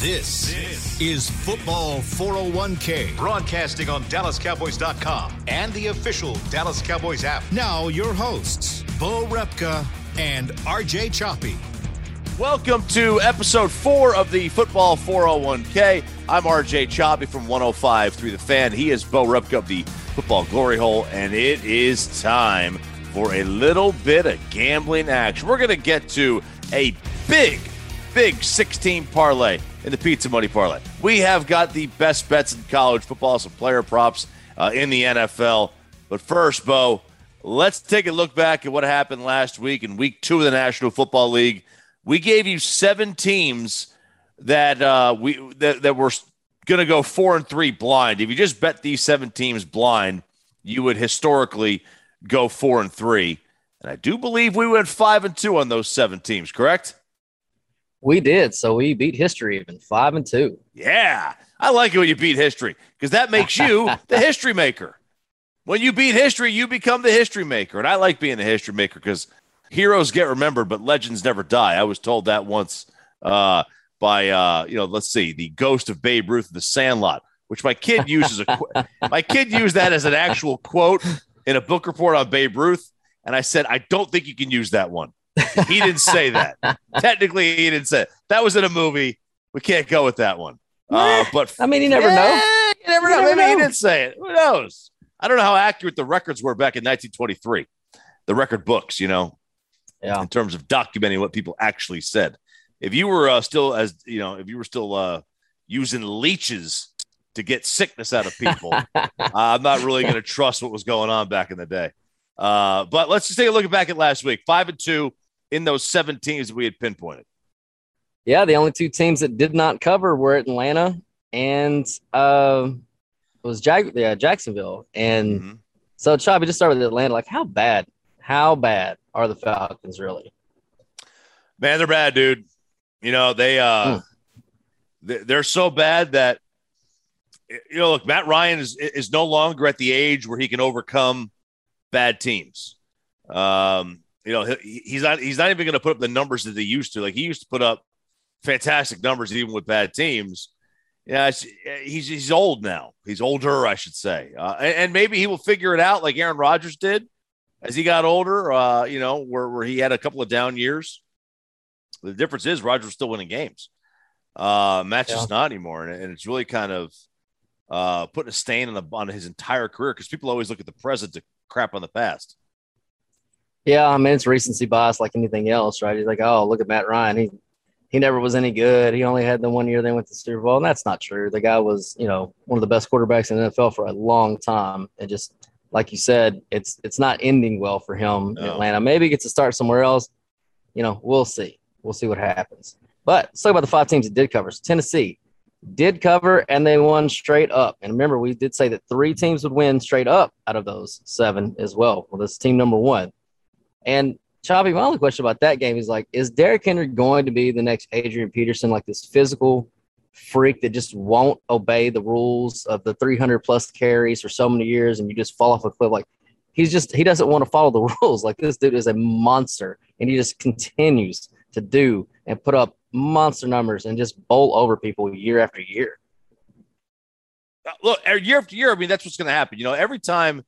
This is Football 401k. Broadcasting on DallasCowboys.com and the official Dallas Cowboys app. Now, your hosts, Bo Repka and RJ Choppy. Welcome to episode four of the Football 401k. I'm RJ Choppy from 105 through the fan. He is Bo Repka of the Football Glory Hole, and it is time for a little bit of gambling action. We're going to get to a big, big 16 parlay in the Pizza Money Parlay. We have got the best bets in college football, some player props uh, in the NFL. But first, Bo, let's take a look back at what happened last week in week two of the National Football League. We gave you seven teams that uh, we that, that were going to go four and three blind. If you just bet these seven teams blind, you would historically go four and three. And I do believe we went five and two on those seven teams, correct? We did. So we beat history even five and two. Yeah. I like it when you beat history because that makes you the history maker. When you beat history, you become the history maker. And I like being the history maker because heroes get remembered, but legends never die. I was told that once uh, by, uh, you know, let's see, the ghost of Babe Ruth, the Sandlot, which my kid uses. A, my kid used that as an actual quote in a book report on Babe Ruth. And I said, I don't think you can use that one. He didn't say that. Technically, he didn't say it. That was in a movie. We can't go with that one. Uh, but I mean, you never know. You never You know. never Maybe he didn't say it. Who knows? I don't know how accurate the records were back in 1923. The record books, you know, Yeah. in terms of documenting what people actually said. If you were uh, still, as you know, if you were still uh, using leeches to get sickness out of people, I'm not really going to trust what was going on back in the day. Uh, but let's just take a look back at last week. Five and two in those seven teams we had pinpointed. Yeah. The only two teams that did not cover were Atlanta and uh, it was Jag- yeah, Jacksonville. And Mhm. so, Choppy, just start with Atlanta. Like, how bad, how bad are the Falcons really? Man, they're bad, dude. You know they uh, they- they're so bad that you know. Look, Matt Ryan is is no longer at the age where he can overcome bad teams. Um, you know he, he's not he's not even going to put up the numbers that they used to. Like he used to put up fantastic numbers even with bad teams. Yeah, it's, he's he's old now. He's older, I should say, uh, and, and maybe he will figure it out like Aaron Rodgers did as he got older. Uh, you know, where where he had a couple of down years. The difference is Rodgers was still winning games. Uh, Matt's just not anymore, and, and it's really kind of uh, putting a stain on the on his entire career because people always look at the present to crap on the past. Yeah. I mean, it's recency bias like anything else, right? He's like, oh, look at Matt Ryan. He, he never was any good. He only had the one year they went to the Super Bowl. And that's not true. The guy was, you know, one of the best quarterbacks in the NFL for a long time. And just like you said, it's it's not ending well for him in Atlanta. Maybe he gets to start somewhere else. You know, we'll see. We'll see what happens. But let's talk about the five teams that did cover. So Tennessee did cover and they won straight up. And remember, we did say that three teams would win straight up out of those seven as well. Well, this is team number one. And Choppy, my only question about that game is like, is Derrick Henry going to be the next Adrian Peterson, like this physical freak that just won't obey the rules of the 300 plus carries for so many years and you just fall off a cliff? Like, he's just, he doesn't want to follow the rules. Like, this dude is a monster and he just continues to do and put up monster numbers and just bowl over people year after year. Uh, look, er- year after year, I mean, that's what's going to happen. You know, every time,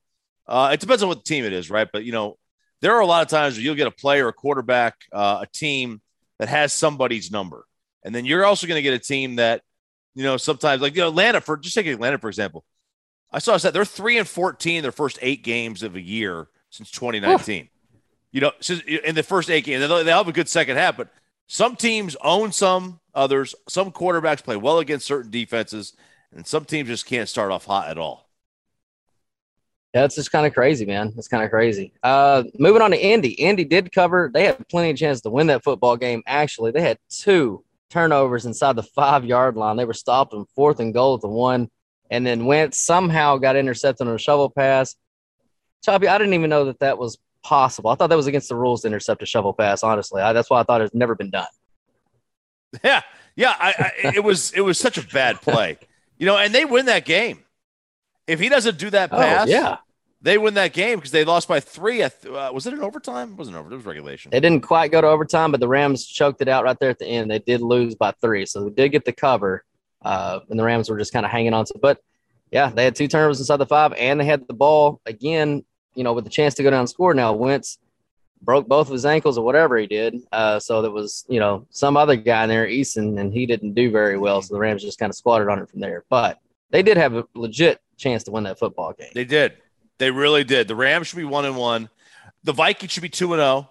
uh, it depends on what team it is, right? But, you know, there are a lot of times where you'll get a player, a quarterback, uh, a team that has somebody's number. And then you're also going to get a team that, you know, sometimes, like, you know, Atlanta, for just take Atlanta, for example. I saw that they're three and 14 their first eight games of a year since 2019. You know, since, in the first eight games, they they have a good second half, but some teams own some others. Some quarterbacks play well against certain defenses, and some teams just can't start off hot at all. It's just kind of crazy, man. It's kind of crazy. Uh, moving on to Indy. Indy did cover. They had plenty of chance to win that football game. Actually, they had two turnovers inside the five yard line. They were stopped on fourth and goal at the one, and then Wentz somehow got intercepted on a shovel pass. Choppy, I didn't even know that that was possible. I thought that was against the rules to intercept a shovel pass. Honestly, I, that's why I thought it's never been done. Yeah, yeah. I, I, it was it was such a bad play, you know. And they win that game. If he doesn't do that Oh, pass, yeah. They win that game because they lost by three. Uh, was it an overtime? It wasn't over. It was regulation. They didn't quite go to overtime, but the Rams choked it out right there at the end. They did lose by three, so they did get the cover, uh, and the Rams were just kind of hanging on to. But yeah, they had two turnovers inside the five, and they had the ball again. You know, with the chance to go down and score. Now Wentz broke both of his ankles or whatever he did. Uh, so there was, you know, some other guy in there, Eason, and he didn't do very well. So the Rams just kind of squatted on it from there. But they did have a legit chance to win that football game. They did. They really did. The Rams should be one and one. The Vikings should be two and zero. Oh.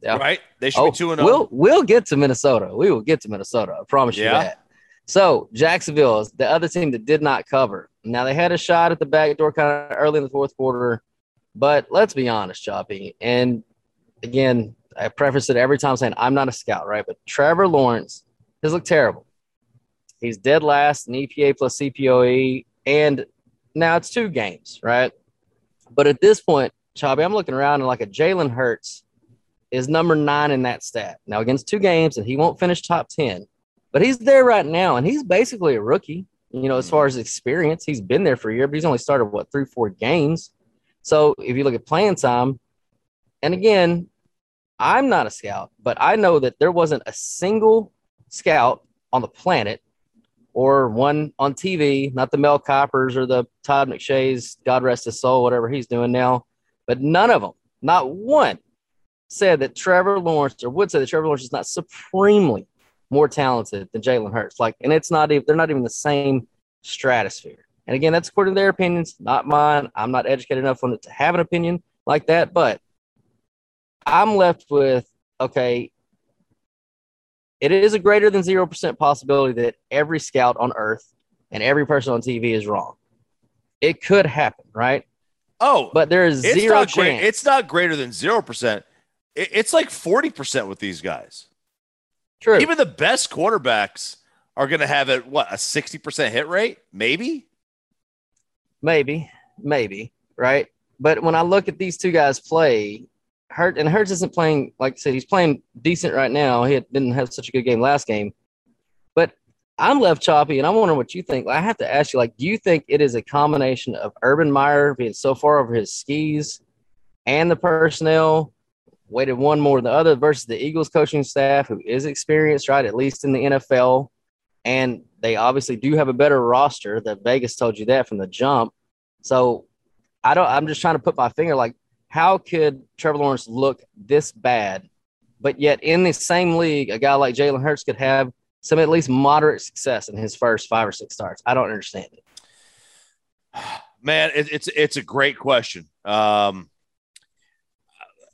Yeah. Right. They should oh, be two and zero. We'll we'll get to Minnesota. We will get to Minnesota. I promise you that. So Jacksonville is the other team that did not cover. Now they had a shot at the back door kind of early in the fourth quarter, but let's be honest, Choppy. And again, I preface it every time saying I'm not a scout, right? But Trevor Lawrence has looked terrible. He's dead last in EPA plus CPOE, and now it's two games, right? But at this point, Choppy, I'm looking around and like a Jalen Hurts is number nine in that stat. Now against two games, and he won't finish top 10, but he's there right now, and he's basically a rookie. You know, as mm-hmm. far as experience, he's been there for a year, but he's only started what three, four games. So if you look at playing time, and again, I'm not a scout, but I know that there wasn't a single scout on the planet or one on TV, not the Mel Kipers or the Todd McShay's, God rest his soul, whatever he's doing now, but none of them, not one, said that Trevor Lawrence or would say that Trevor Lawrence is not supremely more talented than Jalen Hurts. Like, and it's not even, they're not even the same stratosphere. And again, that's according to their opinions, not mine. I'm not educated enough on it to have an opinion like that, but I'm left with okay, it is a greater than 0% possibility that every scout on earth and every person on TV is wrong. It could happen, right? Oh, but there is zero chance. Great, it's not greater than 0%. it's like 40% with these guys. True. Even the best quarterbacks are going to have it, what, a 60% hit rate? Maybe? Maybe. Maybe. Right. But when I look at these two guys play, Hurt and Hurts isn't playing like I said. He's playing decent right now. He didn't have such a good game last game, but I'm left choppy, and I'm wondering what you think. I have to ask you, like, do you think it is a combination of Urban Meyer being so far over his skis and the personnel weighted one more than the other versus the Eagles coaching staff, who is experienced, right? At least in the NFL, and they obviously do have a better roster. That Vegas told you that from the jump. So I don't. I'm just trying to put my finger like how could Trevor Lawrence look this bad, but yet in the same league, a guy like Jalen Hurts could have some at least moderate success in his first five or six starts? I don't understand it. Man, it, it's it's a great question. Um,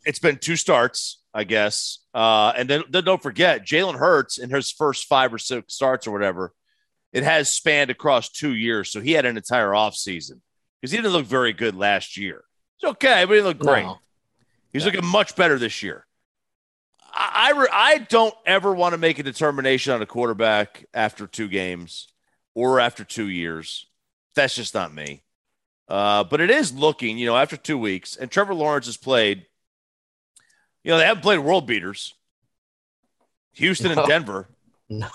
it's been two starts, I guess, uh, and then, then don't forget Jalen Hurts in his first five or six starts or whatever. It has spanned across two years, so he had an entire off season because he didn't look very good last year. It's okay, but he looked great. No. He's yeah. looking much better this year. I, I, I don't ever want to make a determination on a quarterback after two games or after two years. That's just not me. Uh, but it is looking, you know, after two weeks, and Trevor Lawrence has played. You know, they haven't played world beaters. Houston no. and Denver. No.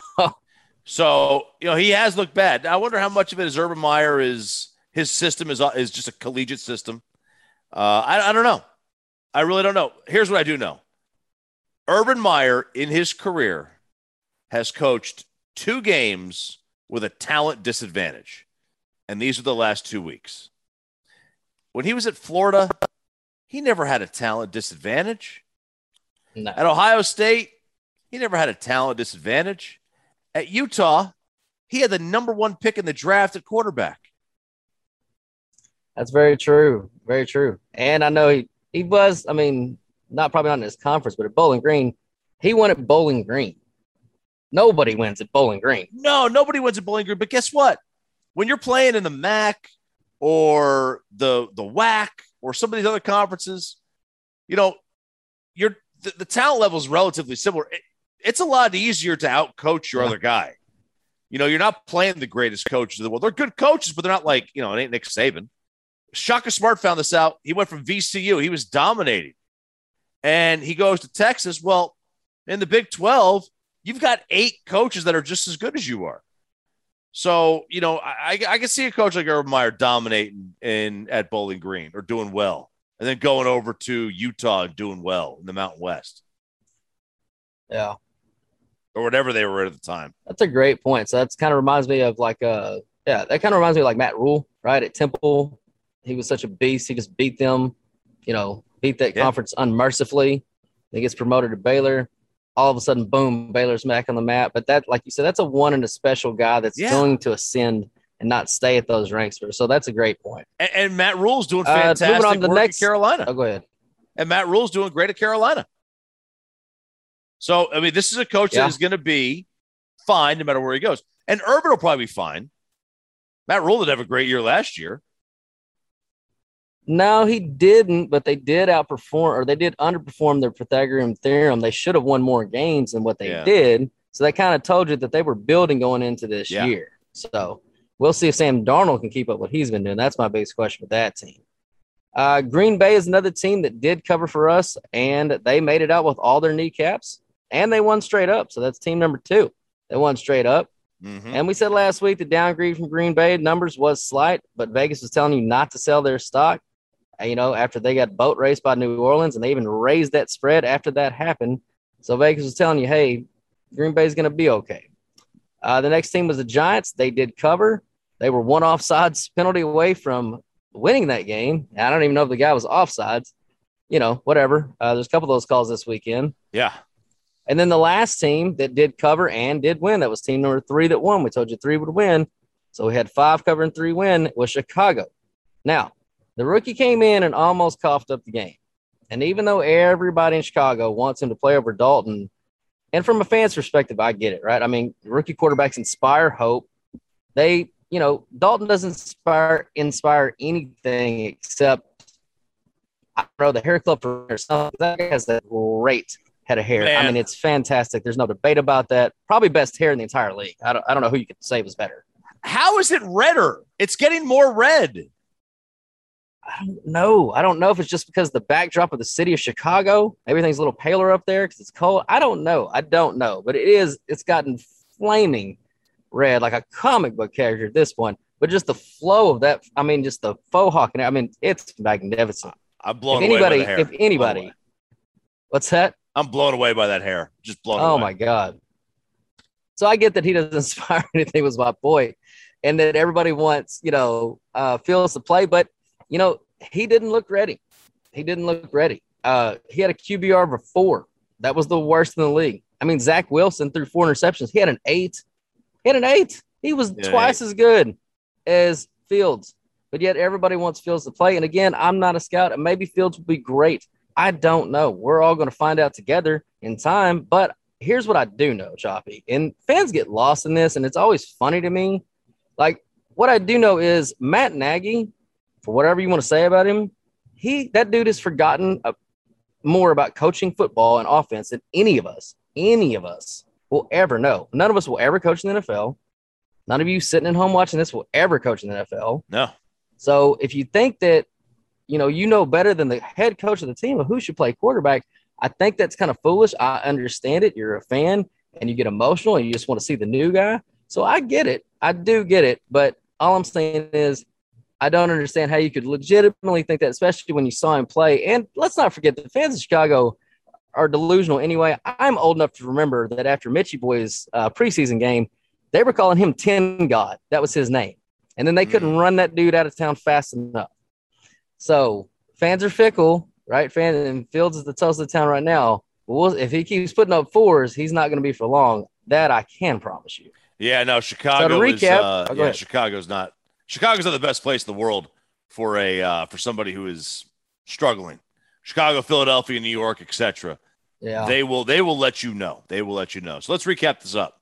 So you know he has looked bad. I wonder how much of it is Urban Meyer is his system is is just a collegiate system. Uh, I, I don't know. I really don't know. Here's what I do know Urban Meyer, in his career, has coached two games with a talent disadvantage. And these are the last two weeks. When he was at Florida, he never had a talent disadvantage. No. At Ohio State, he never had a talent disadvantage. At Utah, he had the number one pick in the draft at quarterback. That's very true. Very true. And I know he, he was, I mean, not probably not in his conference, but at Bowling Green, he won at Bowling Green. Nobody wins at Bowling Green. No, nobody wins at Bowling Green. But guess what? When you're playing in the MAC or the the WAC or some of these other conferences, you know, you're the, the talent level is relatively similar. It, it's a lot easier to outcoach your yeah. other guy. You know, you're not playing the greatest coaches in the world. They're good coaches, but they're not like, you know, it ain't Nick Saban. Shaka Smart found this out. He went from VCU, he was dominating. And he goes to Texas. Well, in the Big 12, you've got eight coaches that are just as good as you are. So you know, I I can see a coach like Urban Meyer dominating in at Bowling Green or doing well, and then going over to Utah and doing well in the Mountain West. Yeah, or whatever they were at the time. That's a great point. So that's kind of reminds me of like uh yeah, that kind of reminds me of like Matt Rhule, right? At Temple, he was such a beast. He just beat them, you know, beat that yeah. conference unmercifully. He gets promoted to Baylor all of a sudden, boom, Baylor's back on the map. But that, like you said, that's a one and a special guy that's yeah. going to ascend and not stay at those ranks. So that's a great point. And, and Matt Rhule's doing fantastic uh, on the work next, Carolina. Oh, go ahead. And Matt Rhule's doing great at Carolina. So I mean, this is a coach yeah. that is going to be fine no matter where he goes. And Urban will probably be fine. Matt Rhule did have a great year last year. No, he didn't, but they did outperform or they did underperform their Pythagorean theorem. They should have won more games than what they yeah. did. So that kind of told you that they were building going into this yeah. year. So we'll see if Sam Darnold can keep up what he's been doing. That's my biggest question with that team. Uh, Green Bay is another team that did cover for us, and they made it out with all their kneecaps, and they won straight up. So that's team number two. They won straight up. Mm-hmm. And we said last week the downgrade from Green Bay numbers was slight, but Vegas was telling you not to sell their stock you know, after they got boat raced by New Orleans and they even raised that spread after that happened. So Vegas was telling you, hey, Green Bay's going to be okay. Uh, the next team was the Giants. They did cover. They were one offsides penalty away from winning that game. I don't even know if the guy was offsides. You know, whatever. Uh, there's a couple of those calls this weekend. Yeah. And then the last team that did cover and did win, that was team number three that won. We told you three would win. So we had five cover and three win was Chicago. Now, the rookie came in and almost coughed up the game. And even though everybody in Chicago wants him to play over Dalton, and from a fan's perspective, I get it, right? I mean, rookie quarterbacks inspire hope. They, you know, Dalton doesn't inspire inspire anything except I don't know the hair club for something. That guy has a great head of hair. Man. I mean, it's fantastic. There's no debate about that. Probably best hair in the entire league. I don't, I don't know who you could say was better. How is it redder? It's getting more red. I don't know. I don't know if it's just because the backdrop of the city of Chicago, everything's a little paler up there because it's cold. I don't know. I don't know, but it is. It's gotten flaming red, like a comic book character at this point. But just the flow of that, I mean, just the faux hawk, and I mean, it's magnificent. I'm blown if anybody, away by the hair. If anybody, what's that? I'm blown away by that hair. Just blown. Oh away. my god! So I get that he doesn't inspire anything with my boy, and that everybody wants, you know, uh, Fields to play, but you know, he didn't look ready. He didn't look ready. Uh, he had a QBR of a four. That was the worst in the league. I mean, Zach Wilson threw four interceptions. He had an eight. He had an eight. He was yeah, twice eight. as good as Fields. But yet everybody wants Fields to play. And again, I'm not a scout, and maybe Fields will be great. I don't know. We're all going to find out together in time. But here's what I do know, Choppy. And fans get lost in this, and it's always funny to me. Like, what I do know is Matt Nagy for whatever you want to say about him, he that dude has forgotten a, uh, more about coaching football and offense than any of us, any of us will ever know. None of us will ever coach in the NFL. None of you sitting at home watching this will ever coach in the NFL. No. So if you think that, you know, you know better than the head coach of the team of who should play quarterback, I think that's kind of foolish. I understand it. You're a fan and you get emotional and you just want to see the new guy. So I get it. I do get it. But all I'm saying is I don't understand how you could legitimately think that, especially when you saw him play. And let's not forget the fans of Chicago are delusional anyway. I'm old enough to remember that after Mitchie Boy's uh, preseason game, they were calling him Tin God. That was his name. And then they couldn't mm. run that dude out of town fast enough. So fans are fickle, right? Fan and Fields is the toast of the town right now. Well, if he keeps putting up fours, he's not going to be for long. That I can promise you. Yeah, no, Chicago. So to recap, is, uh, oh, yeah, Chicago's not Chicago's not the best place in the world for a uh, for somebody who is struggling. Chicago, Philadelphia, New York, etc. Yeah, they will they will let you know. They will let you know. So let's recap this up.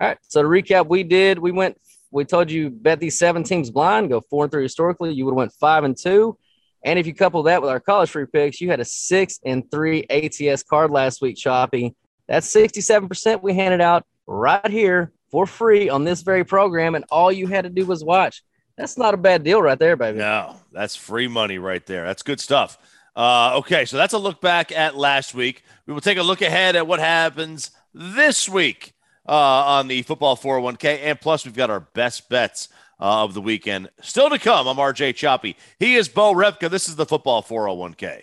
All right. So to recap, we did we went we told you bet these seven teams blind, go four and three historically. You would have went five and two. And if you couple that with our college free picks, you had a six and three ATS card last week, Choppy. That's 67% we handed out right here for free on this very program, and all you had to do was watch. That's not a bad deal right there, baby. No, that's free money right there. That's good stuff. Uh, okay, so that's a look back at last week. We will take a look ahead at what happens this week. uh, on the Football 401k. And plus, we've got our best bets uh, of the weekend still to come. I'm RJ Choppy. He is Bo Repka. This is the Football 401k.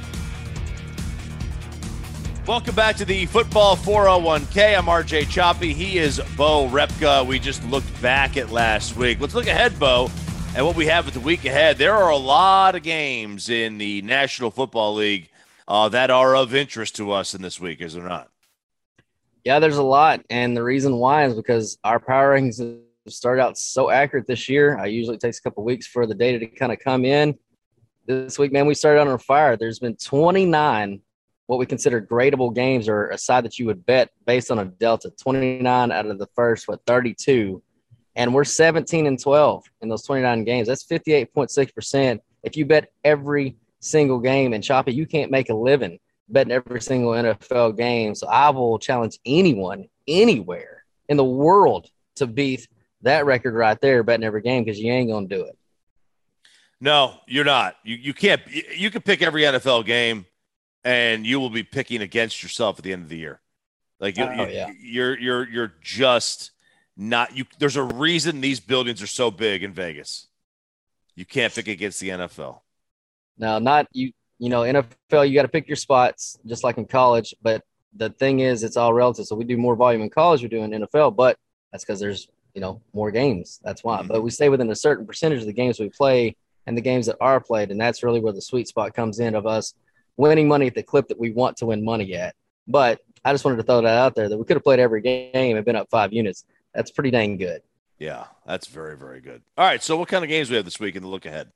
Welcome back to the Football 401k. I'm RJ Choppy. He is Bo Repka. We just looked back at last week. Let's look ahead, Bo, and what we have at the week ahead. There are a lot of games in the National Football League uh, that are of interest to us in this week, is there not? Yeah, there's a lot. And the reason why is because our power rankings have started out so accurate this year. I usually takes a couple weeks for the data to kind of come in. This week, man, we started on fire. There's been 29 what we consider gradable games or a side that you would bet based on a delta. 29 out of the first what 32 and we're 17 and 12 in those 29 games. That's 58.6% if you bet every single game and chop it you can't make a living betting every single nfl game. So i will challenge anyone anywhere in the world to beat that record right there betting every game because you ain't gonna do it. No you're not. You, you can't you can pick every nfl game and you will be picking against yourself at the end of the year. Like you, oh, yeah. you're you're you're just not you. There's a reason these buildings are so big in Vegas. You can't pick against the NFL. No, not you. You know, NFL, you got to pick your spots, just like in college. But the thing is, it's all relative. So we do more volume in college, We're doing NFL, but that's because there's you know more games. That's why. Mm-hmm. But we stay within a certain percentage of the games we play and the games that are played, and that's really where the sweet spot comes in of us winning money at the clip that we want to win money at. But I just wanted to throw that out there that we could have played every game and been up five units. That's pretty dang good. Yeah, that's very, very good. All right. So what kind of games we have this week in the look ahead?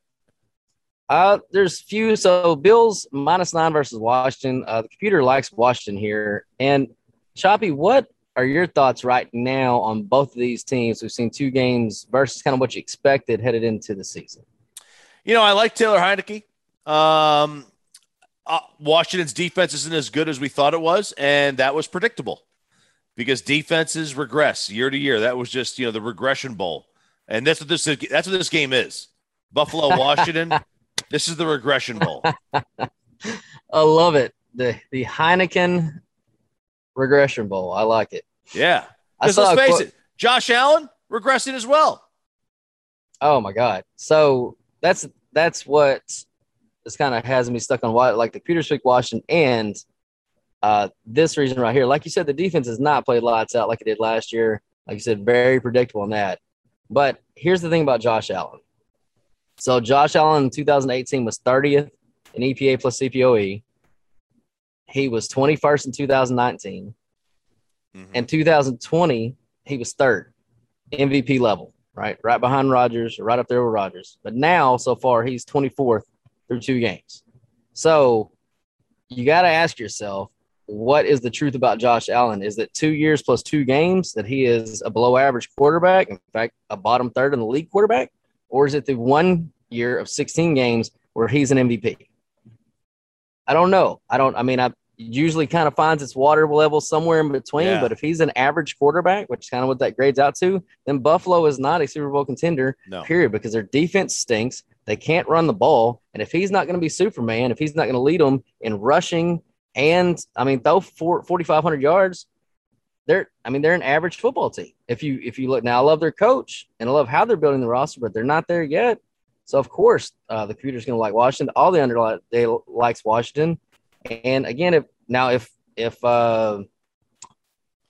Uh, there's few. So Bills minus nine versus Washington. Uh, the computer likes Washington here. And Choppy, what are your thoughts right now on both of these teams? We've seen two games versus kind of what you expected headed into the season. You know, I like Taylor Heinicke. Um, uh, Washington's defense isn't as good as we thought it was, and that was predictable because defenses regress year to year. That was just you know the regression bowl, and that's what this that's what this game is. Buffalo, Washington. this is the regression bowl. I love it. The the Heineken regression bowl. I like it. Yeah. Because let's face it, Josh Allen regressing as well. Oh my God. So that's that's what this kind of has me stuck on what like the Peter Swick Washington and uh, this reason right here. Like you said, the defense has not played lights out like it did last year. Like you said, very predictable in that. But here's the thing about Josh Allen. So Josh Allen in 2018 was 30th in EPA plus CPOE. he was 21st in 2019. Mm-hmm. And 2020, he was third, MVP level, right? Right behind Rodgers, right up there with Rodgers. But now, so far, he's 24th through two games. So you got to ask yourself, what is the truth about Josh Allen? Is it two years plus two games that he is a below average quarterback? In fact, a bottom third in the league quarterback? Or is it the one year of 16 games where he's an MVP? I don't know. I don't, I mean, I usually kind of finds its water level somewhere in between, Yeah. but if he's an average quarterback, which is kind of what that grades out to, then Buffalo is not a Super Bowl contender, No. period, because their defense stinks. They can't run the ball. And if he's not going to be Superman, if he's not going to lead them in rushing and, I mean, throw four, 4,500 yards, they're, I mean, they're an average football team. If you, if you look now, I love their coach and I love how they're building the roster, but they're not there yet. So of course, uh, the computer's going to like Washington. All the under they likes Washington. And again, if now if if uh,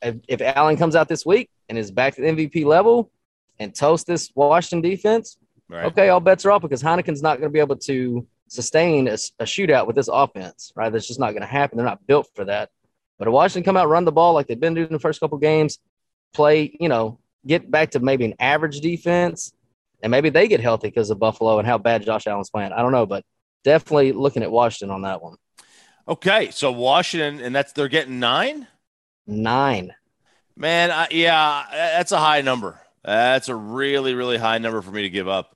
if, if Allen comes out this week and is back to MVP level and toast this Washington defense, Right. okay, all bets are off because Heineken's not going to be able to sustain a, a shootout with this offense, right? That's just not going to happen. They're not built for that. But if Washington come out, run the ball like they've been doing the first couple games, play, you know, get back to maybe an average defense, and maybe they get healthy because of Buffalo and how bad Josh Allen's playing. I don't know, but definitely looking at Washington on that one. Okay, so Washington, and that's they're getting nine. Nine. Man, I, yeah, that's a high number. That's a really, really high number for me to give up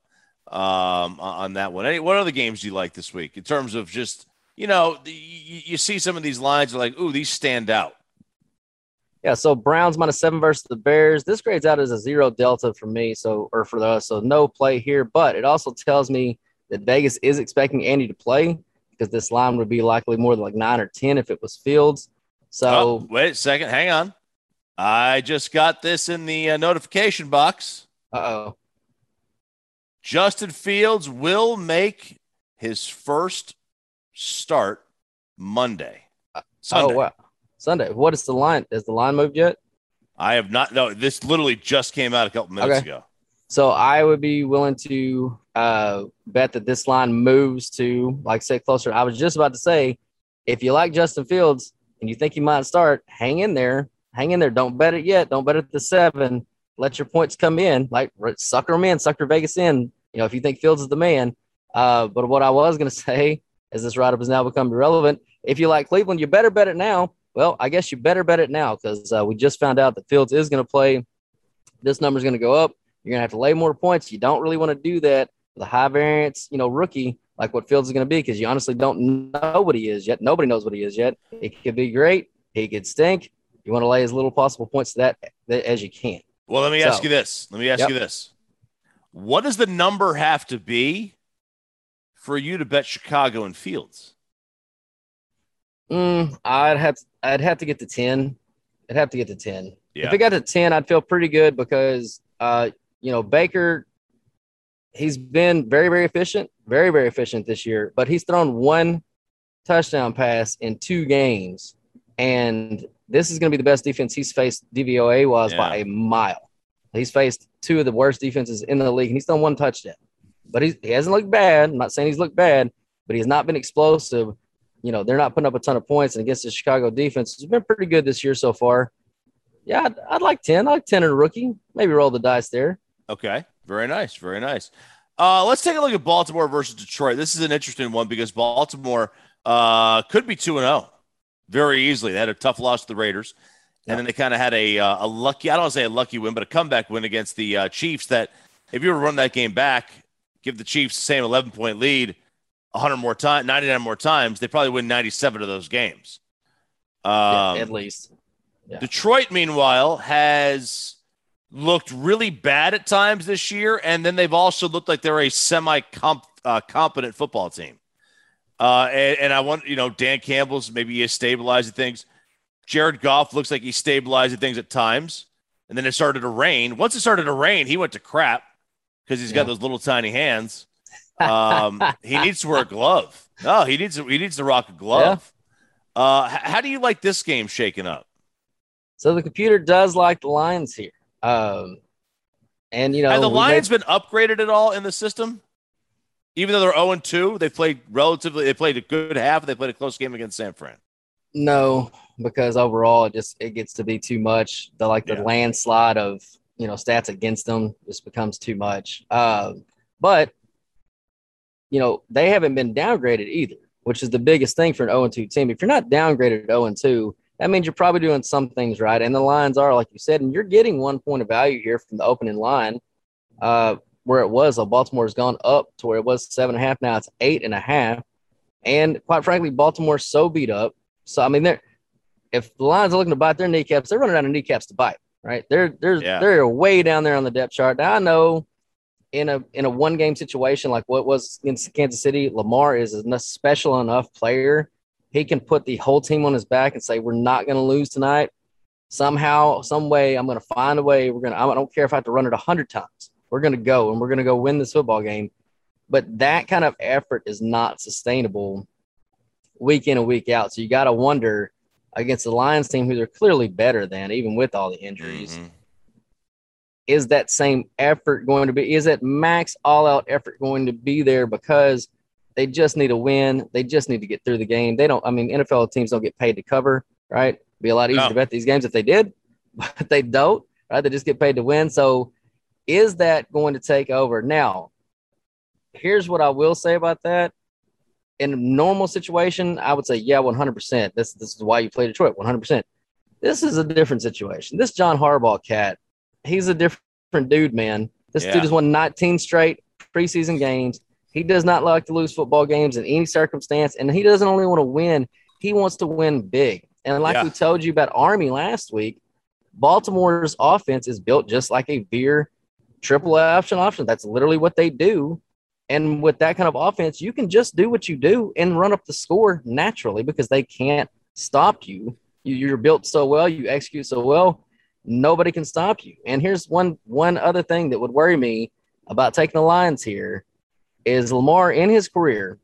um, on that one. Any, what other games do you like this week in terms of just you know the, you, you see some of these lines you're like, ooh, these stand out. Yeah, so Browns minus seven versus the Bears. This grades out as a zero delta for me, so or for us, so no play here. But it also tells me that Vegas is expecting Andy to play because this line would be likely more than like nine or ten if it was Fields. So Oh, wait a second, hang on. I just got this in the uh, notification box. Uh oh. Justin Fields will make his first start Monday. Sunday. Oh wow. Sunday. What is the line? Has the line moved yet? I have not. No, this literally just came out a couple minutes Okay. ago. So I would be willing to uh, bet that this line moves to like say closer. I was just about to say, if you like Justin Fields and you think he might start, hang in there, hang in there. Don't bet it yet. Don't bet it the seven. Let your points come in. Like sucker them in, sucker Vegas in. You know, if you think Fields is the man. Uh, but what I was going to say, as this write up has now become irrelevant, if you like Cleveland, you better bet it now. Well, I guess you better bet it now because uh, we just found out that Fields is going to play. This number is going to go up. You're going to have to lay more points. You don't really want to do that with a high variance, you know, rookie like what Fields is going to be because you honestly don't know what he is yet. Nobody knows what he is yet. It could be great. He could stink. You want to lay as little possible points to that as you can. Well, let me ask So- you this. Let me ask Yep. you this. What does the number have to be for you to bet Chicago and Fields? Mm, I'd have to, I'd have to get to ten. I'd have to get to ten. Yeah. If it got to ten, I'd feel pretty good because uh, you know, Baker, he's been very, very efficient, very, very efficient this year, but he's thrown one touchdown pass in two games. And this is going to be the best defense he's faced DVOA was by a mile. He's faced two of the worst defenses in the league, and he's done one touchdown. But he's, he hasn't looked bad. I'm not saying he's looked bad, but he's not been explosive. You know, they're not putting up a ton of points. And against the Chicago defense, it's been pretty good this year so far. Yeah, I'd, I'd like 10. I like 10 in a rookie. Maybe roll the dice there. Okay. Very nice. Very nice. Uh, let's take a look at Baltimore versus Detroit. This is an interesting one because Baltimore uh, could be 2 and 0 very easily. They had a tough loss to the Raiders. And then they kind of had a, uh, a lucky, I don't want to say a lucky win, but a comeback win against the uh, Chiefs that if you were to run that game back, give the Chiefs the same 11 point lead 100 more times, 99 more times, they probably win 97 of those games. Um, at least. Detroit, meanwhile, has looked really bad at times this year, and then they've also looked like they're a semi uh, competent football team. Uh, and, and I want, you know, Dan Campbell's maybe he is stabilizing things. Jared Goff looks like he's stabilizing things at times. And then it started to rain. Once it started to rain, he went to crap because he's got those little tiny hands. Um, he needs to wear a glove. No, he needs to, he needs to rock a glove. Uh, h- how do you like this game shaking up? So the computer does like the lines here. Um, and, you know, Have the Lions made- been upgraded at all in the system? Even though they're 0 2, they played relatively, they played a good half. They played a close game against San Fran. No, because overall it just it gets to be too much. The like the Yeah. landslide of you know stats against them just becomes too much. Um, but you know they haven't been downgraded either, which is the biggest thing for an 0 2 team. If you're not downgraded 0 2, that means you're probably doing some things right. And the lines are like you said, and you're getting one point of value here from the opening line. Uh, where it was, Baltimore's gone up to where it was seven and a half. Now it's eight and a half. And quite frankly, Baltimore's so beat up. So I mean, they're if the Lions are looking to bite their kneecaps, they're running out of kneecaps to bite, right? They're they're Yeah. they're way down there on the depth chart. Now I know in a in a one game situation like what was in Kansas City, Lamar is a special enough player. He can put the whole team on his back and say, "We're not going to lose tonight." Somehow, some way, I'm going to find a way. We're going to. I don't care if I have to run it a hundred times. We're going to go and we're going to go win this football game. But that kind of effort is not sustainable week in and week out. So you got to wonder against the Lions team, who they're clearly better than, even with all the injuries. Mm-hmm. Is that same effort going to be? Is that max all out effort going to be there because they just need a win? They just need to get through the game. They don't. I mean, NFL teams don't get paid to cover, right? It'd be a lot easier No. to bet these games if they did, but they don't. Right? They just get paid to win. So, is that going to take over now? Here's what I will say about that in a normal situation, I would say, yeah, 100%. This, this is why you play Detroit, 100%. This is a different situation. This John Harbaugh cat, he's a different dude, man. This Yeah. dude has won 19 straight preseason games. He does not like to lose football games in any circumstance, and he doesn't only want to win, he wants to win big. And like Yeah. we told you about Army last week, Baltimore's offense is built just like a veer triple option option. That's literally what they do. And with that kind of offense, you can just do what you do and run up the score naturally because they can't stop you. you you're built so well, you execute so well, nobody can stop you. And here's one one other thing that would worry me about taking the Lions here is Lamar in his career.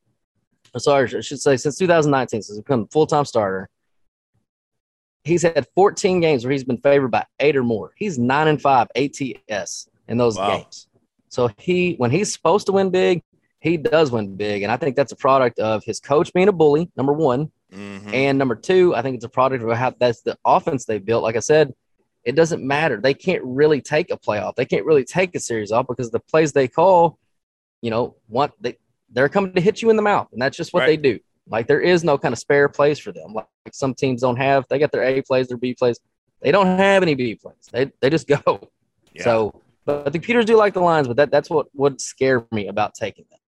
Sorry, I should say since 2019, since he's become full time starter. He's had 14 games where he's been favored by eight or more. He's nine and five ATS in those Wow. games. So he, when he's supposed to win big, he does win big, and I think that's a product of his coach being a bully. Number one, Mhm. and number two, I think it's a product of how that's the offense they built. Like I said, it doesn't matter. They can't really take a playoff. They can't really take a series off because the plays they call, you know, want they they're coming to hit you in the mouth, and that's just what Right. they do. Like there is no kind of spare plays for them. Like, some teams don't have. They got their A plays, their B plays. They don't have any B plays. They they just go. Yeah. So, but the computers do like the lines, but that that's what would scare me about taking them.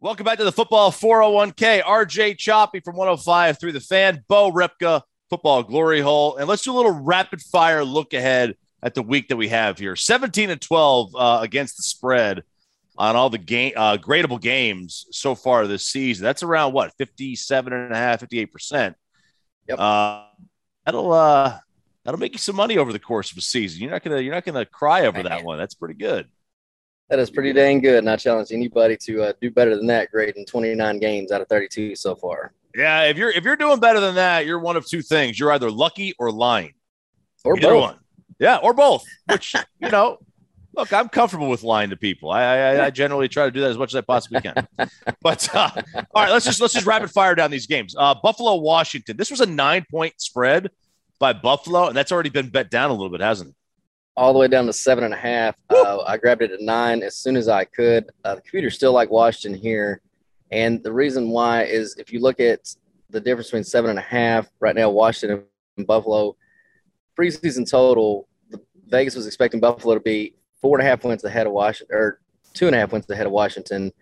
Welcome back to the Football 401k. RJ Choppy from 105 through the fan, Bo Repka, Football Glory Hole. And let's do a little rapid fire look ahead at the week that we have here 17 and 12 uh, against the spread on all the game uh, gradable games so far this season. That's around what 57 and a half, 58%. Yep. Uh, that'll uh, that'll make you some money over the course of a season. You're not gonna you're not gonna cry over that one. That's pretty good. That is pretty dang good, and I challenge anybody to uh, do better than that grade in 29 games out of 32 so far, Yeah, if you're if you're doing better than that, you're one of two things. You're either lucky or lying. or Either both. one. Yeah, or both. Which you know, look, I'm comfortable with lying to people. I, I I generally try to do that as much as I possibly can. But uh, all right, let's just let's just rapid fire down these games. Uh, Buffalo, Washington. This was a nine point spread by Buffalo, and that's already been bet down a little bit, hasn't it? all the way down to seven and a half. Uh, I grabbed it at nine as soon as I could. Uh, the computer's still like Washington here, and the reason why is if you look at the difference between seven and a half right now, Washington and Buffalo preseason total, the, Vegas was expecting Buffalo to be four and a half wins ahead of Washington, or two and a half wins ahead of Washington.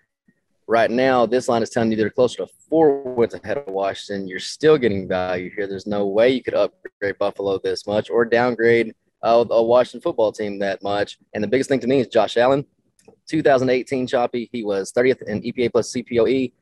Right now, this line is telling you they're closer to four wins ahead of Washington. You're still getting value here. There's no way you could upgrade Buffalo this much or downgrade uh, a Washington football team that much. And the biggest thing to me is Josh Allen. 2018 choppy, he was 30th in EPA plus CPOE,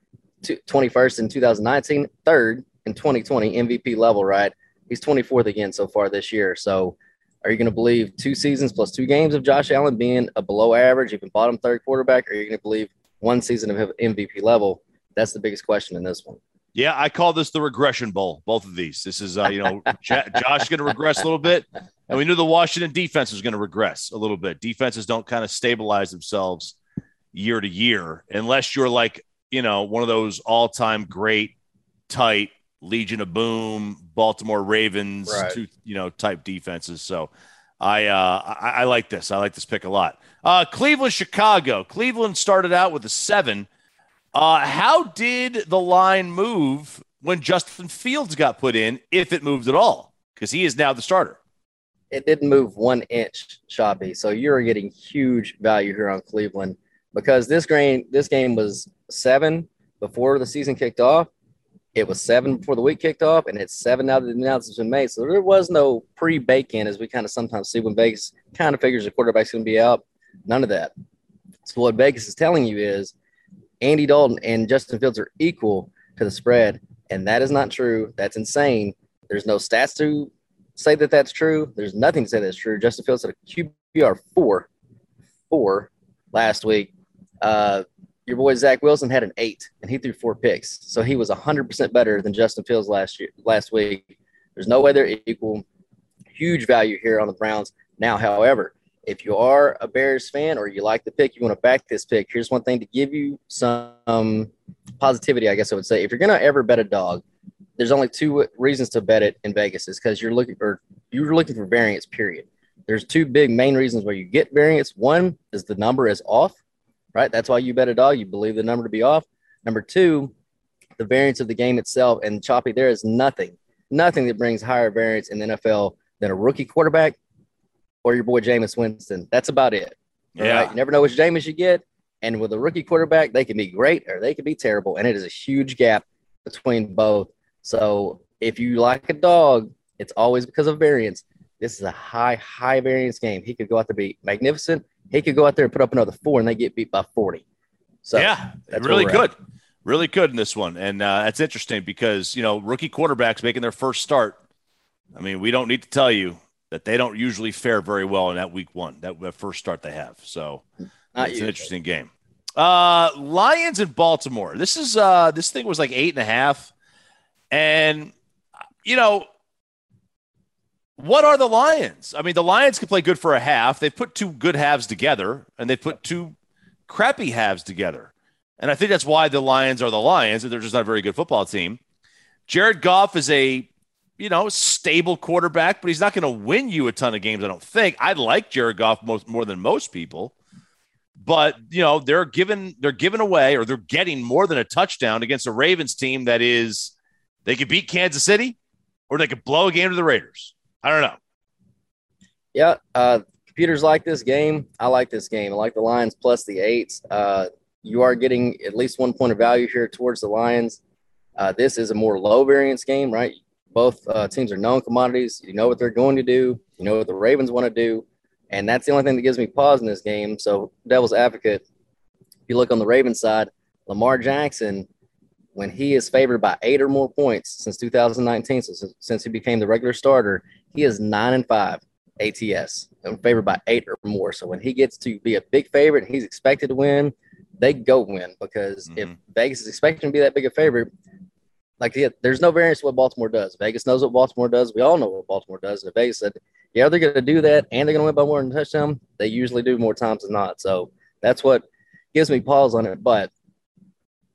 21st in 2019, third in 2020 MVP level. Right, he's 24th again so far this year. So, are you going to believe two seasons plus two games of Josh Allen being a below average, even bottom third quarterback? Or are you going to believe one season of MVP level? That's the biggest question in this one. Yeah, I call this the regression bowl. Both of these. This is, uh, you know, J- Josh going to regress a little bit, and we knew the Washington defense was going to regress a little bit. Defenses don't kind of stabilize themselves year to year unless you're like you know, one of those all time great, tight Legion of Boom, Baltimore Ravens, Right. two, you know, type defenses. So I, uh, I, I like this. I like this pick a lot. Uh, Cleveland, Chicago. Cleveland started out with a seven. Uh, how did the line move when Justin Fields got put in, if it moved at all? Because he is now the starter. it didn't move one inch, Choppy. So you're getting huge value here on Cleveland because this game this game was seven before the season kicked off. It was seven before the week kicked off, and it's seven now that the announcement's been made. So there was no pre bake in as we kind of sometimes see when Vegas kind of figures the quarterback's going to be out. None of that. So what Vegas is telling you is Andy Dalton and Justin Fields are equal to the spread, and that is not true. That's insane. There's no stats to say that that's true. There's nothing to say that's true. Justin Fields had a QBR four, four last week. Uh, your boy Zach Wilson had an eight, and he threw four picks, so he was 100% better than Justin Fields last year. Last week, there's no way they're equal. Huge value here on the Browns. Now, however, if you are a Bears fan or you like the pick, you want to back this pick. Here's one thing to give you some positivity, I guess I would say. If you're gonna ever bet a dog, there's only two reasons to bet it in Vegas is because you're looking for you're looking for variance. Period. There's two big main reasons where you get variance. One is the number is off, right? That's why you bet a dog. You believe the number to be off. Number two, the variance of the game itself. And choppy, there is nothing, nothing that brings higher variance in the NFL than a rookie quarterback or your boy Jameis Winston. That's about it. Yeah. right? You never know which Jameis you get. And with a rookie quarterback, they can be great or they can be terrible. And it is a huge gap between both. So if you like a dog, it's always because of variance. This is a high, high variance game. He could go out to be magnificent. He could go out there and put up another four and they get beat by 40. So yeah, that's really good. at. Really good in this one. And uh, that's interesting because, you know, rookie quarterbacks making their first start. I mean, we don't need to tell you that they don't usually fare very well in that week one, that, that first start they have. So Not it's an usually. interesting game. Uh, Lions in Baltimore. This is uh, this thing was like eight and a half, and you know what are the Lions? I mean, the Lions can play good for a half. They've put two good halves together, and they put two crappy halves together, and I think that's why the Lions are the Lions. They're just not a very good football team. Jared Goff is a you know stable quarterback, but he's not going to win you a ton of games. I don't think. I like Jared Goff most more than most people but you know they're giving they're giving away or they're getting more than a touchdown against a Ravens team that is they could beat Kansas City or they could blow a game to the Raiders. I don't know. Yeah, uh, computers like this game. I like this game. I like the Lions plus the eights. Uh, you are getting at least one point of value here towards the Lions. Uh, this is a more low variance game, right? Both uh, teams are known commodities. You know what they're going to do. You know what the Ravens want to do, and that's the only thing that gives me pause in this game. So, devil's advocate. If you look on the Ravens side, Lamar Jackson, when he is favored by eight or more points since 2019, so since, since he became the regular starter, he is nine and five ATS and favored by eight or more. So when he gets to be a big favorite and he's expected to win, they go win because if mm-hmm. Vegas is expecting to be that big a favorite, like yeah, there's no variance to what Baltimore does. Vegas knows what Baltimore does. We all know what Baltimore does. And if Vegas said, yeah, they're going to do that and they're going to win by more than a touchdown, they usually do more times than not. So that's what gives me pause on it. But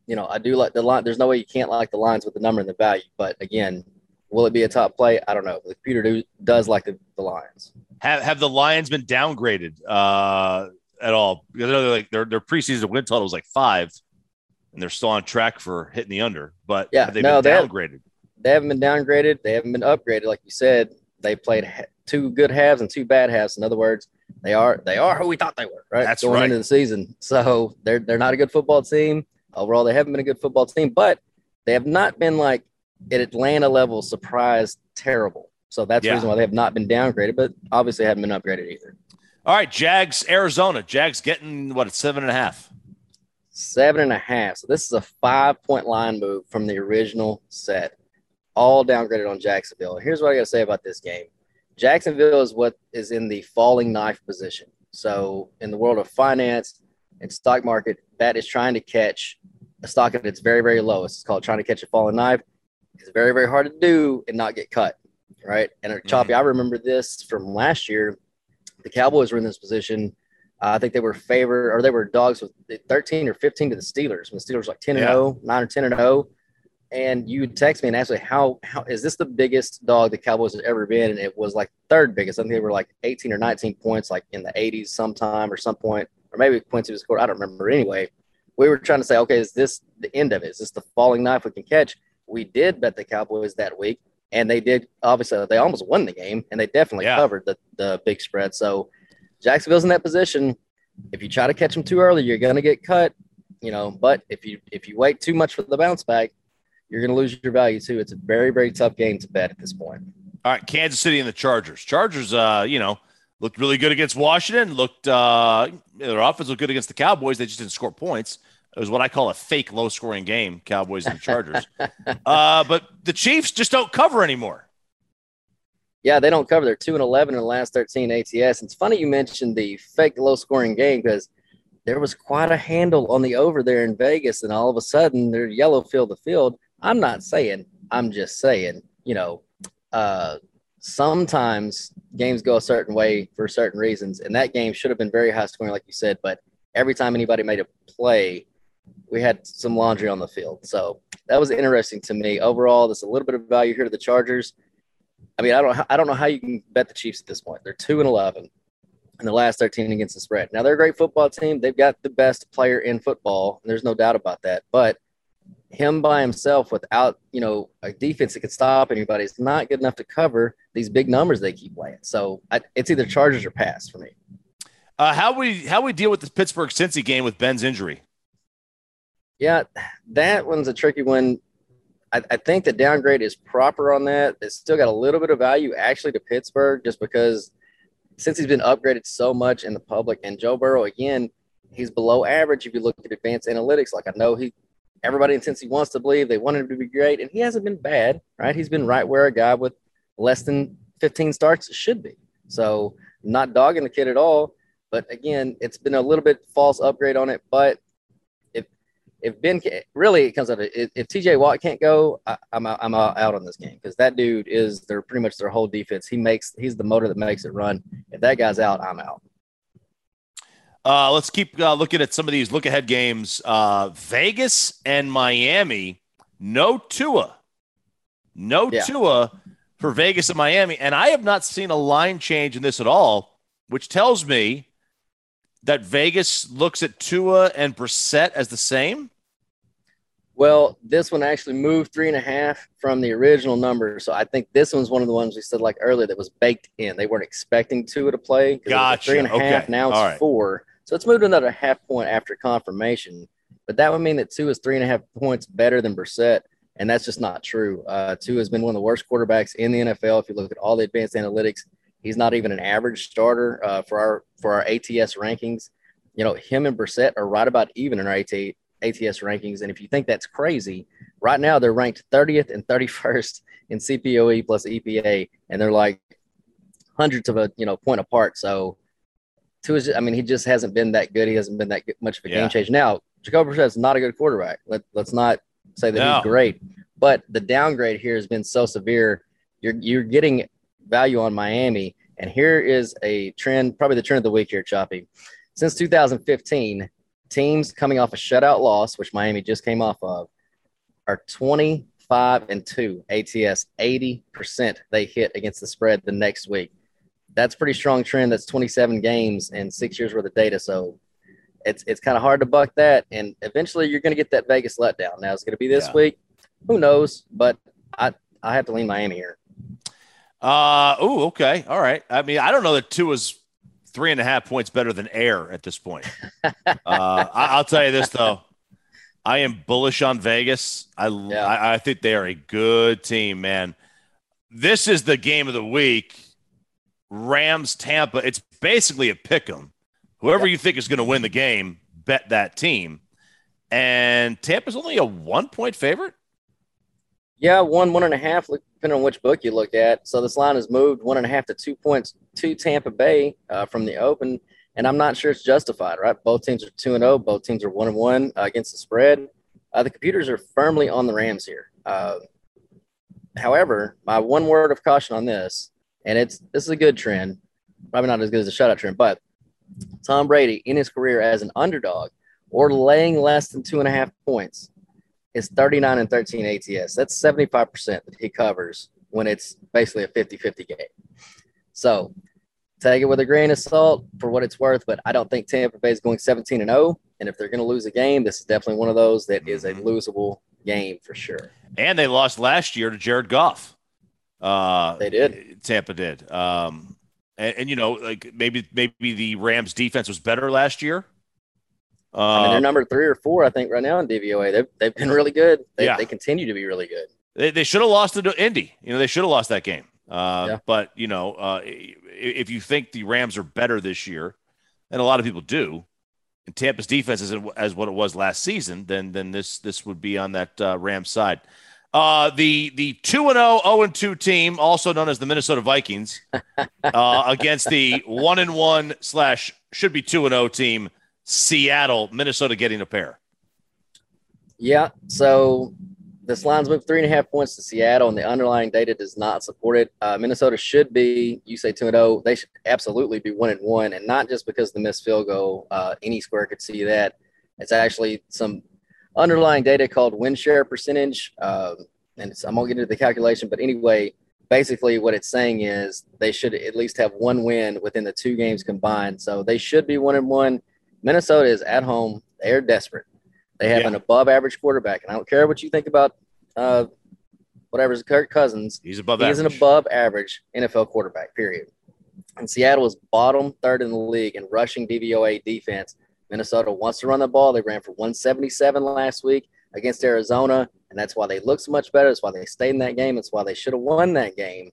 you know, I do like the line. There's no way you can't like the lines with the number and the value. But again, will it be a top play? I don't know. The computer do, does like the, the Lions. Have have the Lions been downgraded uh, at all? Because I know they're like their their preseason win total was like five, and they're still on track for hitting the under. But Yeah, have they no, been downgraded? They haven't been downgraded. They haven't been upgraded. Like you said, they played ha- two good halves and two bad halves. In other words, they are they are who we thought they were. Right, That's going right. into the season. So they're they're not a good football team overall. They haven't been a good football team, but they have not been like at Atlanta level surprise terrible. So that's Yeah. the reason why they have not been downgraded, but obviously haven't been upgraded either. All right, Jags, Arizona. Jags getting what? Seven and a half. Seven and a half. So this is a five point line move from the original set, all downgraded on Jacksonville. Here's what I got to say about this game Jacksonville is what is in the falling knife position. So in the world of finance and stock market, that is trying to catch a stock at its very, very lowest. It's called trying to catch a falling knife. It's very, very hard to do and not get cut. Right. And uh, Choppy, I remember this from last year. The Cowboys were in this position Uh, I think they were favored or they were dogs with 13 or 15 to the Steelers. When the Steelers were like 10 and Yeah. 0, 9 or 10 and 0. And you text me and ask me how how is this the biggest dog the Cowboys have ever been? And it was like third biggest. I think they were like 18 or 19 points, like in the 80s sometime or some point, or maybe Quincy was scored. I don't remember. Anyway, we were trying to say, okay, is this the end of it? Is this the falling knife we can catch? We did bet the Cowboys that week, and they did. Obviously, they almost won the game, and they definitely Yeah. covered the the big spread. So Jacksonville's in that position. If you try to catch them too early, you're going to get cut. You know, but if you if you wait too much for the bounce back, you're going to lose your value too. It's a very very tough game to bet at this point. All right, Kansas City and the Chargers. Chargers, uh, you know, looked really good against Washington. Looked uh, their offense looked good against the Cowboys. They just didn't score points. It was what I call a fake low scoring game. Cowboys and Chargers. uh, but the Chiefs just don't cover anymore. Yeah, they don't cover. They're two and eleven in the last thirteen ATS. And It's funny you mentioned the fake low scoring game because there was quite a handle on the over there in Vegas, and all of a sudden they're yellow field the field. I'm not saying. I'm just saying. You know, uh, sometimes games go a certain way for certain reasons, and that game should have been very high scoring, like you said. But every time anybody made a play, we had some laundry on the field. So that was interesting to me. Overall, there's a little bit of value here to the Chargers. I mean, I don't, I don't know how you can bet the Chiefs at this point. They're two and eleven in the last thirteen against the spread. Now they're a great football team. They've got the best player in football. There's no doubt about that. But him by himself, without you know a defense that could stop anybody, is not good enough to cover these big numbers they keep laying. So I, it's either Chargers or pass for me. Uh, how we how we deal with this Pittsburgh Cincy game with Ben's injury? Yeah, that one's a tricky one. I, I think the downgrade is proper on that. It's still got a little bit of value actually to Pittsburgh just because since he's been upgraded so much in the public and Joe Burrow again, he's below average if you look at advanced analytics. Like I know he everybody in Cincy wants to believe they want him to be great, and he hasn't been bad, right? He's been right where a guy with less than 15 starts should be. So not dogging the kid at all. But again, it's been a little bit false upgrade on it. But if Ben really it comes out of if, if TJ Watt can't go, I, I'm out, I'm out out on this game because that dude is their pretty much their whole defense. He makes he's the motor that makes it run. If that guy's out, I'm out. Uh, let's keep uh, looking at some of these look ahead games. Uh, Vegas and Miami. No Tua. No Yeah. Tua for Vegas and Miami. And I have not seen a line change in this at all, which tells me that Vegas looks at Tua and Brissett as the same. Well, this one actually moved three and a half from the original number. So I think this one's one of the ones we said like earlier that was baked in. They weren't expecting Tua to play. 'cause it was a Gotcha. Three and a half. Okay. Now it's right. four. So it's moved another half point after confirmation. But that would mean that Tua is three and a half points better than Brissett. And that's just not true. Uh, Tua has been one of the worst quarterbacks in the NFL. If you look at all the advanced analytics, he's not even an average starter uh, for our for our ATS rankings. You know, him and Brissett are right about even in our AT, ATS rankings. And if you think that's crazy, right now they're ranked 30th and 31st in CPOE plus EPA, and they're like hundreds of a you know point apart. So, to his, I mean, he just hasn't been that good. He hasn't been that much of a Yeah. game change. Now, Jacoby Brissett's not a good quarterback. Let, let's not say that No. he's great, but the downgrade here has been so severe. You're you're getting value on Miami, and here is a trend, probably the trend of the week here, Choppy. Since 2015, teams coming off a shutout loss, which Miami just came off of, are 25 and 2 ATS, 80% they hit against the spread the next week. That's pretty strong trend. That's 27 games and six years worth of data. So it's it's kind of hard to buck that. And eventually you're going to get that Vegas letdown. Now it's going to be this Yeah. week. Who knows? But I, I have to lean Miami here. Uh, oh, okay. All right. I mean, I don't know that Tua is three and a half points better than air at this point. uh, I, I'll tell you this, though. I am bullish on Vegas. I, I I think they are a good team, man. This is the game of the week. Rams Tampa. It's basically a pick 'em. Whoever you think is going to win the game, bet that team. And Tampa's only a one point favorite. Yeah, one, one and a half, depending on which book you look at. So this line has moved one and a half to two points to Tampa Bay uh, from the open, and I'm not sure it's justified. Right, both teams are two and zero. Both teams are one and one uh, against the spread. Uh, the computers are firmly on the Rams here. Uh, however, my one word of caution on this, and it's this is a good trend, probably not as good as the shutout trend, but Tom Brady in his career as an underdog or laying less than two and a half points is 39 and 13 ATS. That's 75% that he covers when it's basically a 50 50 game. So take it with a grain of salt for what it's worth, but I don't think Tampa Bay is going 17 and 0. And if they're going to lose a game, this is definitely one of those that is a losable game for sure. And they lost last year to Jared Goff. Uh, they did. Tampa did. Um, and, and, you know, like maybe maybe the Rams defense was better last year. Uh, I mean, they're number three or four, I think, right now in DVOA. They've, they've been really good. They, yeah. they continue to be really good. They, they should have lost to Indy. You know, they should have lost that game. Uh, yeah. But, you know, uh, if you think the Rams are better this year, and a lot of people do, and Tampa's defense is as what it was last season, then then this this would be on that uh, Rams side. Uh, the the two and 0 0 and 2 team, also known as the Minnesota Vikings, uh, against the one and one slash should be two and 0 team, Seattle, Minnesota getting a pair. Yeah, so this line's moved three and a half points to Seattle, and the underlying data does not support it. Uh, Minnesota should be, you say two and zero. Oh, they should absolutely be one and one, and not just because the missed field goal. Uh, any square could see that. It's actually some underlying data called win share percentage, um, and I'm gonna get into the calculation. But anyway, basically what it's saying is they should at least have one win within the two games combined. So they should be one and one. Minnesota is at home. They're desperate. They have yeah. an above average quarterback, and I don't care what you think about uh, whatever's Kirk Cousins. He's above. He's average. an above average NFL quarterback. Period. And Seattle is bottom third in the league in rushing DVOA defense. Minnesota wants to run the ball. They ran for 177 last week against Arizona, and that's why they look so much better. That's why they stayed in that game. That's why they should have won that game.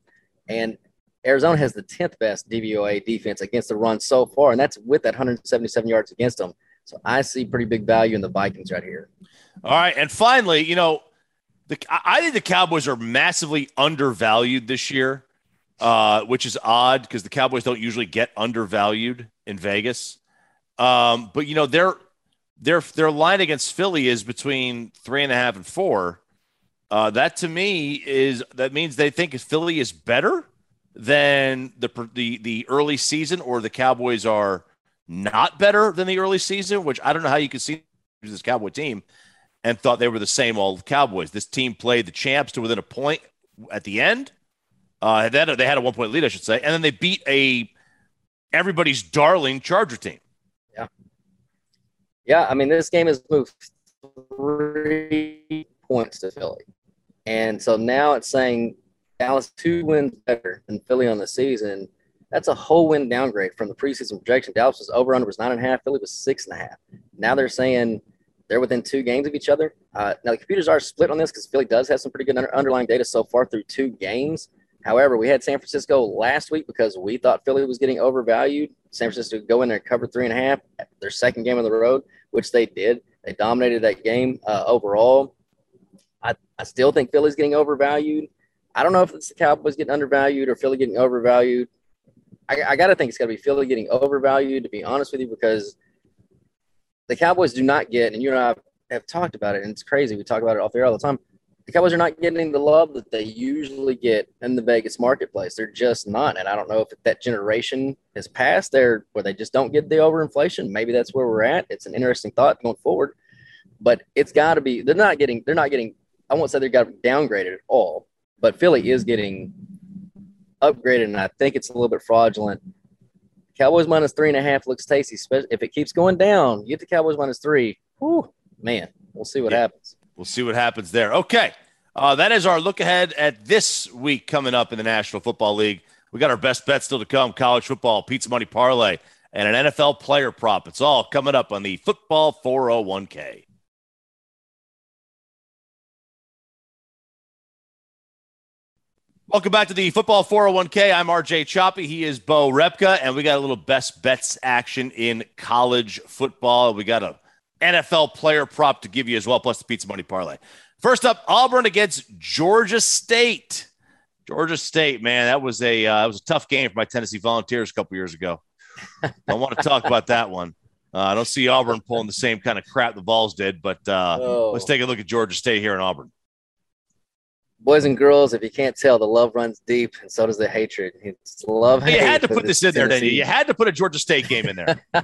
And Arizona has the 10th best DVOA defense against the run so far, and that's with that 177 yards against them. So I see pretty big value in the Vikings right here. All right, and finally, you know, the I think the Cowboys are massively undervalued this year, uh, which is odd because the Cowboys don't usually get undervalued in Vegas. Um, but you know, their their their line against Philly is between three and a half and four. Uh, that to me is that means they think Philly is better than the the the early season, or the Cowboys are not better than the early season, which I don't know how you could see this Cowboy team and thought they were the same old Cowboys. This team played the champs to within a point at the end. Uh, they, had a, they had a one point lead, I should say, and then they beat a everybody's darling Charger team. Yeah, yeah. I mean, this game has moved three points to Philly, and so now it's saying Dallas two wins better than Philly on the season that's a whole win downgrade from the preseason projection. Dallas was over under was nine and a half. Philly was six and a half. Now they're saying they're within two games of each other. Uh, now the computers are split on this because Philly does have some pretty good under- underlying data so far through two games. However, we had San Francisco last week because we thought Philly was getting overvalued. San Francisco go in there and cover three and a half, their second game on the road, which they did. They dominated that game uh, overall. I, I still think Philly's getting overvalued. I don't know if it's the Cowboys getting undervalued or Philly getting overvalued. I, I got to think it's got to be Philly getting overvalued, to be honest with you, because the Cowboys do not get, and you and I have talked about it, and it's crazy. We talk about it off there all the time. The Cowboys are not getting the love that they usually get in the Vegas marketplace. They're just not. And I don't know if that generation has passed there where they just don't get the overinflation. Maybe that's where we're at. It's an interesting thought going forward. But it's got to be, they're not getting, they're not getting, I won't say they got downgraded at all, but Philly is getting upgraded, and I think it's a little bit fraudulent. Cowboys minus three and a half looks tasty. If it keeps going down, you get the Cowboys minus three. Whew, man, we'll see what yeah, happens. We'll see what happens there. Okay. Uh, that is our look ahead at this week coming up in the National Football League. We got our best bets still to come college football, pizza money parlay, and an NFL player prop. It's all coming up on the Football 401k. Welcome back to the Football 401k. I'm RJ Choppy. He is Bo Repka, and we got a little best bets action in college football. We got a NFL player prop to give you as well, plus the pizza money parlay. First up, Auburn against Georgia State. Georgia State, man, that was a uh, that was a tough game for my Tennessee Volunteers a couple years ago. don't want to talk about that one. Uh, I don't see Auburn pulling the same kind of crap the Vols did, but uh, oh. let's take a look at Georgia State here in Auburn. Boys and girls, if you can't tell, the love runs deep, and so does the hatred. It's love. You had to put this in there, didn't you? You had to put a Georgia State game in there.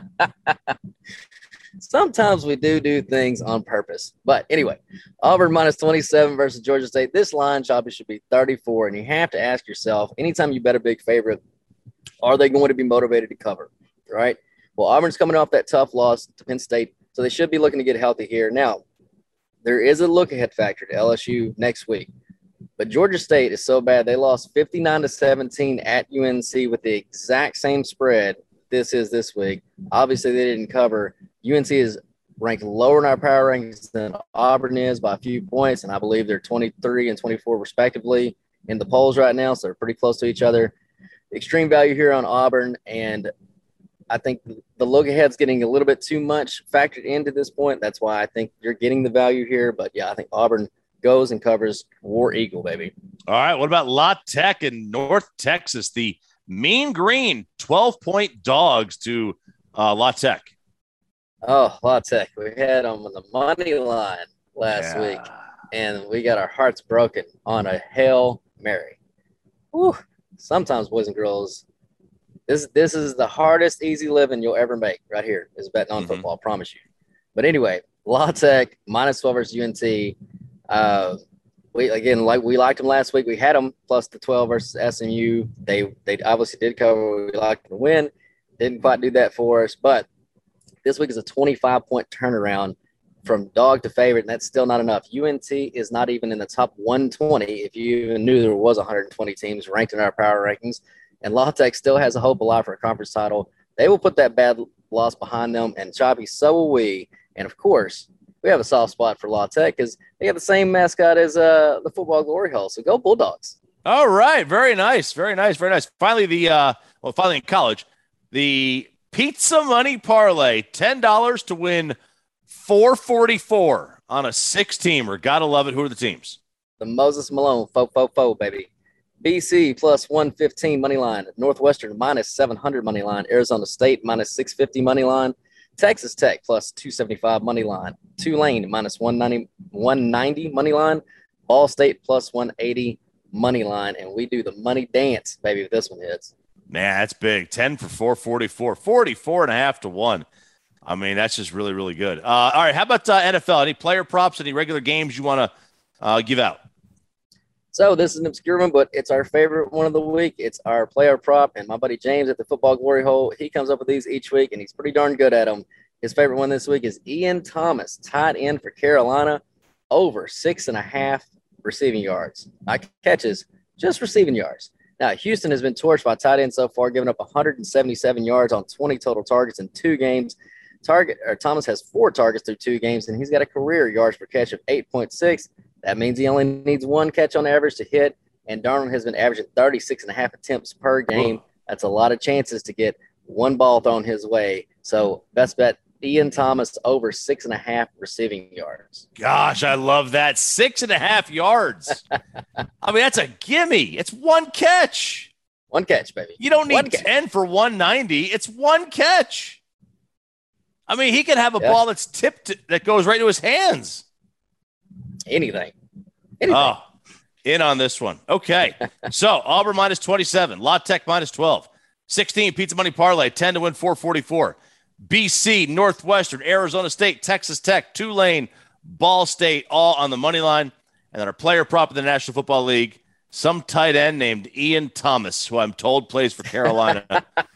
Sometimes we do do things on purpose. But anyway, Auburn minus 27 versus Georgia State. This line probably should be 34. And you have to ask yourself anytime you bet a big favorite, are they going to be motivated to cover? Right. Well, Auburn's coming off that tough loss to Penn State. So they should be looking to get healthy here. Now, there is a look ahead factor to LSU next week. But Georgia State is so bad. They lost 59 to 17 at UNC with the exact same spread this is this week. Obviously, they didn't cover. UNC is ranked lower in our power rankings than Auburn is by a few points, and I believe they're 23 and 24 respectively in the polls right now, so they're pretty close to each other. Extreme value here on Auburn, and I think the look ahead's getting a little bit too much factored into this point. That's why I think you're getting the value here. But yeah, I think Auburn goes and covers War Eagle, baby. All right. What about La Tech in North Texas? The Mean Green, 12 point dogs to uh, La Tech. Oh, La Tech. We had them on the money line last yeah. week, and we got our hearts broken on a Hail Mary. Whew. Sometimes, boys and girls, this this is the hardest easy living you'll ever make right here is betting on mm-hmm. football, I promise you. But anyway, La Tech minus 12 versus UNT. Uh, we again like we liked them last week. We had them plus the 12 versus SMU. They they obviously did cover. We liked them to win. Didn't quite do that for us, but this week is a 25 point turnaround from dog to favorite, and that's still not enough. UNT is not even in the top 120 if you even knew there was 120 teams ranked in our power rankings. And La Tech still has a hope alive for a conference title. They will put that bad loss behind them, and Choppy, so will we. And of course, we have a soft spot for La Tech because they have the same mascot as uh, the football glory hole. So go Bulldogs. All right, very nice, very nice, very nice. Finally, the uh, well, finally in college, the pizza money parlay, ten dollars to win four forty four on a six teamer. Gotta love it. Who are the teams? The Moses Malone, fo fo fo, baby. BC plus 115 money line, Northwestern minus 700 money line, Arizona State minus 650 money line, Texas Tech plus 275 money line. Tulane minus 190, 190 money line. Ball State plus 180 money line. And we do the money dance, baby, if this one hits. Man, that's big. 10 for 444, 44 and a half to one. I mean, that's just really, really good. Uh, all right. How about uh, NFL? Any player props, any regular games you want to uh, give out? So this is an obscure one, but it's our favorite one of the week. It's our player prop, and my buddy James at the Football Glory Hole. He comes up with these each week, and he's pretty darn good at them. His favorite one this week is Ian Thomas, tight end for Carolina, over six and a half receiving yards. Not catches, just receiving yards. Now, Houston has been torched by tight end so far, giving up 177 yards on 20 total targets in two games. Target or Thomas has four targets through two games, and he's got a career yards per catch of 8.6. That means he only needs one catch on average to hit. And Darnold has been averaging 36 and a half attempts per game. That's a lot of chances to get one ball thrown his way. So best bet Ian Thomas over six and a half receiving yards. Gosh, I love that. Six and a half yards. I mean, that's a gimme. It's one catch. One catch, baby. You don't need 10 for 190. It's one catch. I mean, he could have a yeah. ball that's tipped that goes right to his hands anything. anything. Oh, in on this one. Okay. so Auburn minus 27, La Tech minus 12, 16 pizza money parlay, 10 to win 444. BC, Northwestern, Arizona State, Texas Tech, Tulane, Ball State, all on the money line. And then our player prop in the National Football League, some tight end named Ian Thomas, who I'm told plays for Carolina,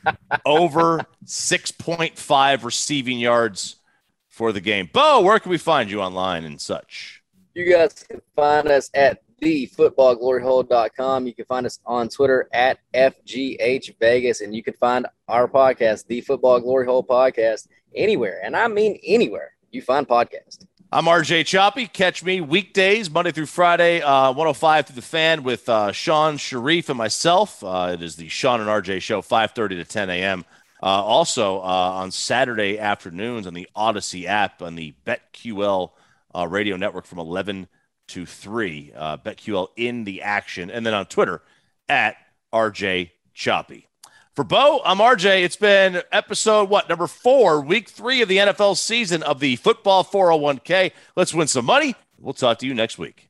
over 6.5 receiving yards for the game. Bo, where can we find you online and such? You guys can find us at thefootballgloryhole.com. You can find us on Twitter at FGH Vegas, and you can find our podcast, The Football Glory Hole Podcast, anywhere. And I mean anywhere you find podcast. I'm RJ Choppy. Catch me weekdays, Monday through Friday, uh, 105 through the fan with uh, Shan Shariff and myself. Uh, it is the Shan and RJ show, 5:30 to 10 a.m. Uh, also uh, on Saturday afternoons on the Odyssey app on the BetQL uh, radio network from 11 to 3. Uh, BetQL in the action. And then on Twitter at RJ Choppy. For Bo, I'm RJ. It's been episode, what, number four, week three of the NFL season of the Football 401k. Let's win some money. We'll talk to you next week.